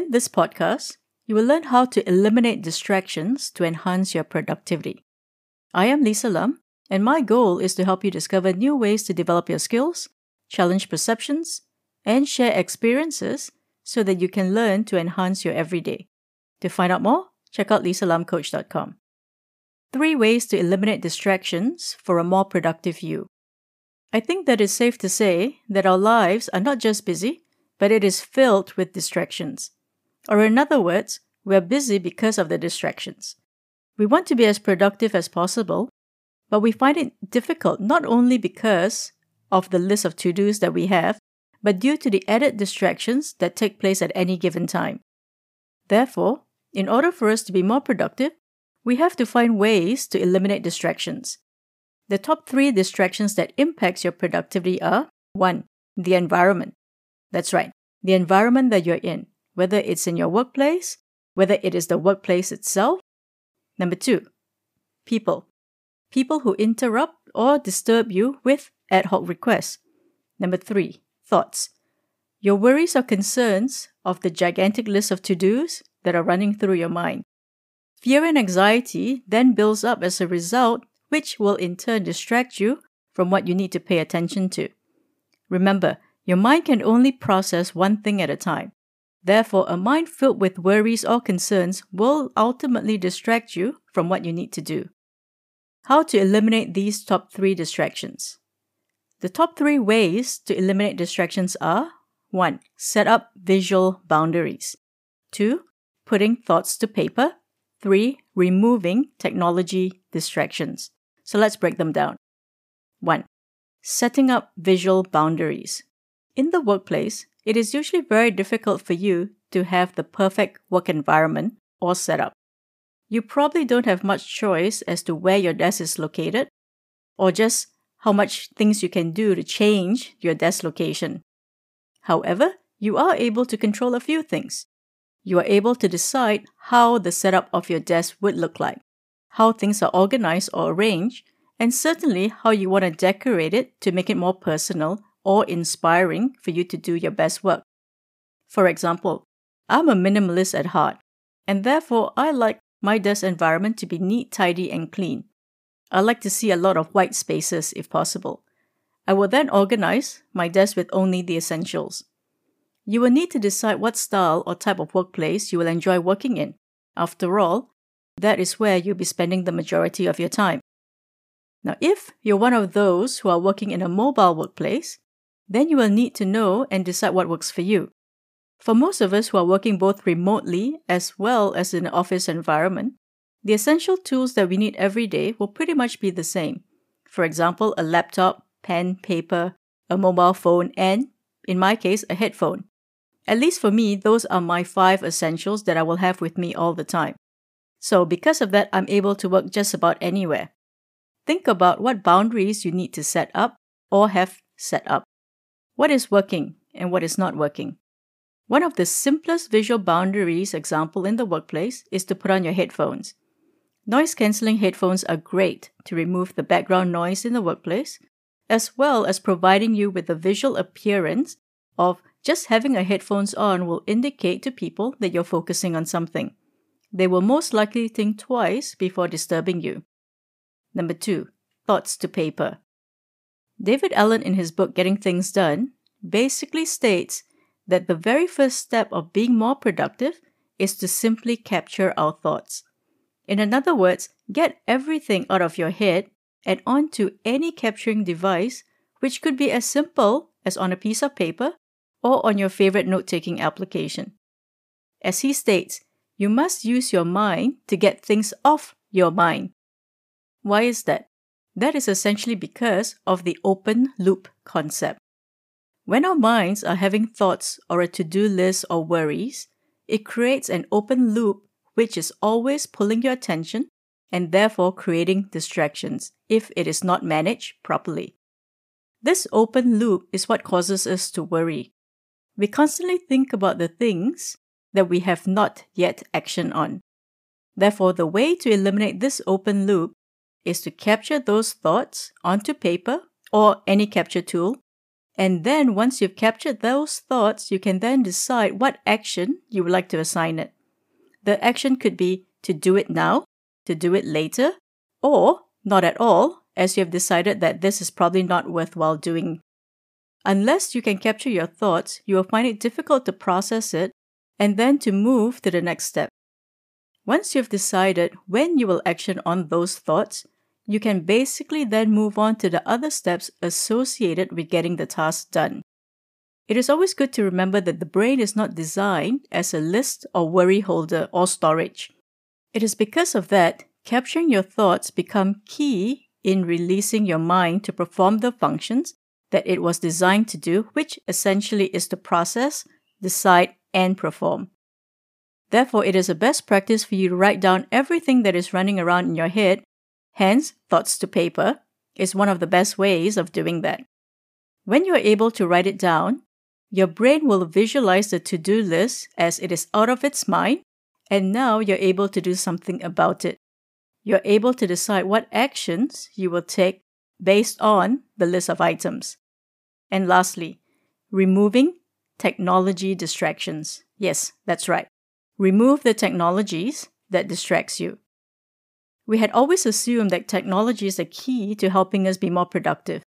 In this podcast, you will learn how to eliminate distractions to enhance your productivity. I am Lisa Lam, and my goal is to help you discover new ways to develop your skills, challenge perceptions, and share experiences so that you can learn to enhance your everyday. To find out more, check out lisalamcoach.com. Three ways to eliminate distractions for a more productive you. I think that it's safe to say that our lives are not just busy, but it is filled with distractions. Or, in other words, we're busy because of the distractions. We want to be as productive as possible, but we find it difficult not only because of the list of to dos that we have, but due to the added distractions that take place at any given time. Therefore, in order for us to be more productive, we have to find ways to eliminate distractions. The top three distractions that impacts your productivity are 1. The environment. That's right, the environment that you're in, whether it's in your workplace, whether it is the workplace itself. Number 2. People. People who interrupt or disturb you with ad hoc requests. Number 3. Thoughts. Your worries or concerns of the gigantic list of to dos that are running through your mind. Fear and anxiety then builds up as a result, which will in turn distract you from what you need to pay attention to. Remember, your mind can only process one thing at a time. Therefore, a mind filled with worries or concerns will ultimately distract you from what you need to do. How to eliminate these top three distractions? The top three ways to eliminate distractions are 1. Set up visual boundaries. 2 putting thoughts to paper. Three, removing technology distractions. So let's break them down. One, setting up visual boundaries. In the workplace, it is usually very difficult for you to have the perfect work environment or setup. You probably don't have much choice as to where your desk is located or just how much things you can do to change your desk location. However, you are able to control a few things you are able to decide how the setup of your desk would look like, how things are organized or arranged, and certainly how you want to decorate it to make it more personal or inspiring for you to do your best work. For example, I'm a minimalist at heart, and therefore I like my desk environment to be neat, tidy, and clean. I like to see a lot of white spaces if possible. I will then organize my desk with only the essentials. You will need to decide what style or type of workplace you will enjoy working in. After all, that is where you'll be spending the majority of your time. Now, if you're one of those who are working in a mobile workplace, then you will need to know and decide what works for you. For most of us who are working both remotely as well as in an office environment, the essential tools that we need every day will pretty much be the same. For example, a laptop, pen, paper, a mobile phone, and, in my case, a headphone. At least for me, those are my five essentials that I will have with me all the time. So, because of that, I'm able to work just about anywhere. Think about what boundaries you need to set up or have set up. What is working and what is not working? One of the simplest visual boundaries example in the workplace is to put on your headphones. Noise cancelling headphones are great to remove the background noise in the workplace, as well as providing you with a visual appearance of just having a headphones on will indicate to people that you're focusing on something. They will most likely think twice before disturbing you. Number two, thoughts to paper. David Allen, in his book Getting Things Done, basically states that the very first step of being more productive is to simply capture our thoughts. In other words, get everything out of your head and onto any capturing device, which could be as simple as on a piece of paper or on your favorite note taking application. As he states, you must use your mind to get things off your mind. Why is that? That is essentially because of the open loop concept. When our minds are having thoughts or a to do list or worries, it creates an open loop which is always pulling your attention and therefore creating distractions if it is not managed properly. This open loop is what causes us to worry we constantly think about the things that we have not yet action on. Therefore, the way to eliminate this open loop is to capture those thoughts onto paper or any capture tool And then once you've captured those thoughts, you can then decide what action you would like to assign it. The action could be to do it now, to do it later, or not at all, as you have decided that this is probably not worthwhile doing. Unless you can capture your thoughts, you will find it difficult to process it and then to move to the next step. Once you've decided when you will action on those thoughts, you can basically then move on to the other steps associated with getting the task done. It is always good to remember that the brain is not designed as a list or worry holder or storage. It is because of that capturing your thoughts become key in releasing your mind to perform the functions that it was designed to do, which essentially is to process, decide, and perform. Therefore, it is a best practice for you to write down everything that is running around in your head, hence, thoughts to paper is one of the best ways of doing that. When you are able to write it down, your brain will visualize the to do list as it is out of its mind, and now you're able to do something about it. You're able to decide what actions you will take based on the list of items. And lastly, removing technology distractions. Yes, that's right. Remove the technologies that distracts you. We had always assumed that technology is a key to helping us be more productive.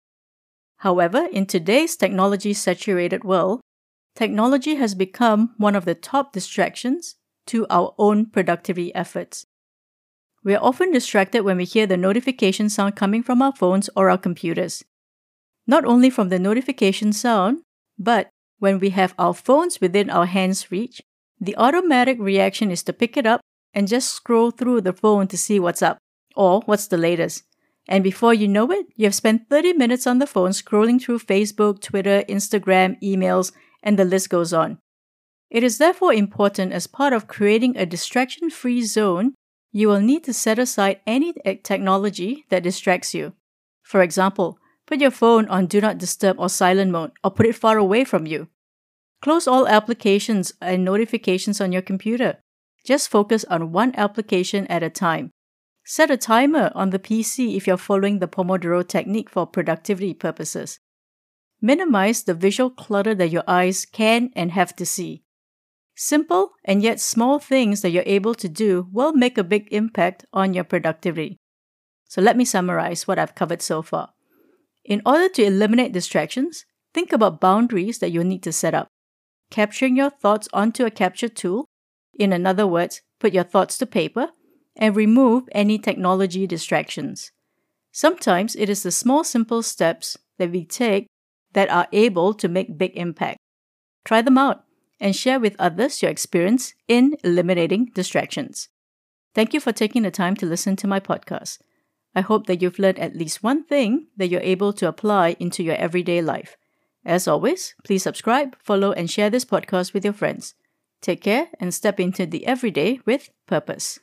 However, in today's technology saturated world, technology has become one of the top distractions to our own productivity efforts. We are often distracted when we hear the notification sound coming from our phones or our computers. Not only from the notification sound, but when we have our phones within our hands reach, the automatic reaction is to pick it up and just scroll through the phone to see what's up or what's the latest. And before you know it, you have spent 30 minutes on the phone scrolling through Facebook, Twitter, Instagram, emails, and the list goes on. It is therefore important as part of creating a distraction free zone you will need to set aside any technology that distracts you. For example, put your phone on Do Not Disturb or silent mode or put it far away from you. Close all applications and notifications on your computer. Just focus on one application at a time. Set a timer on the PC if you're following the Pomodoro technique for productivity purposes. Minimize the visual clutter that your eyes can and have to see. Simple and yet small things that you're able to do will make a big impact on your productivity. So let me summarize what I've covered so far. In order to eliminate distractions, think about boundaries that you'll need to set up. Capturing your thoughts onto a capture tool, in other words, put your thoughts to paper, and remove any technology distractions. Sometimes it is the small, simple steps that we take that are able to make big impact. Try them out and share with others your experience in eliminating distractions. Thank you for taking the time to listen to my podcast. I hope that you've learned at least one thing that you're able to apply into your everyday life. As always, please subscribe, follow, and share this podcast with your friends. Take care and step into the everyday with purpose.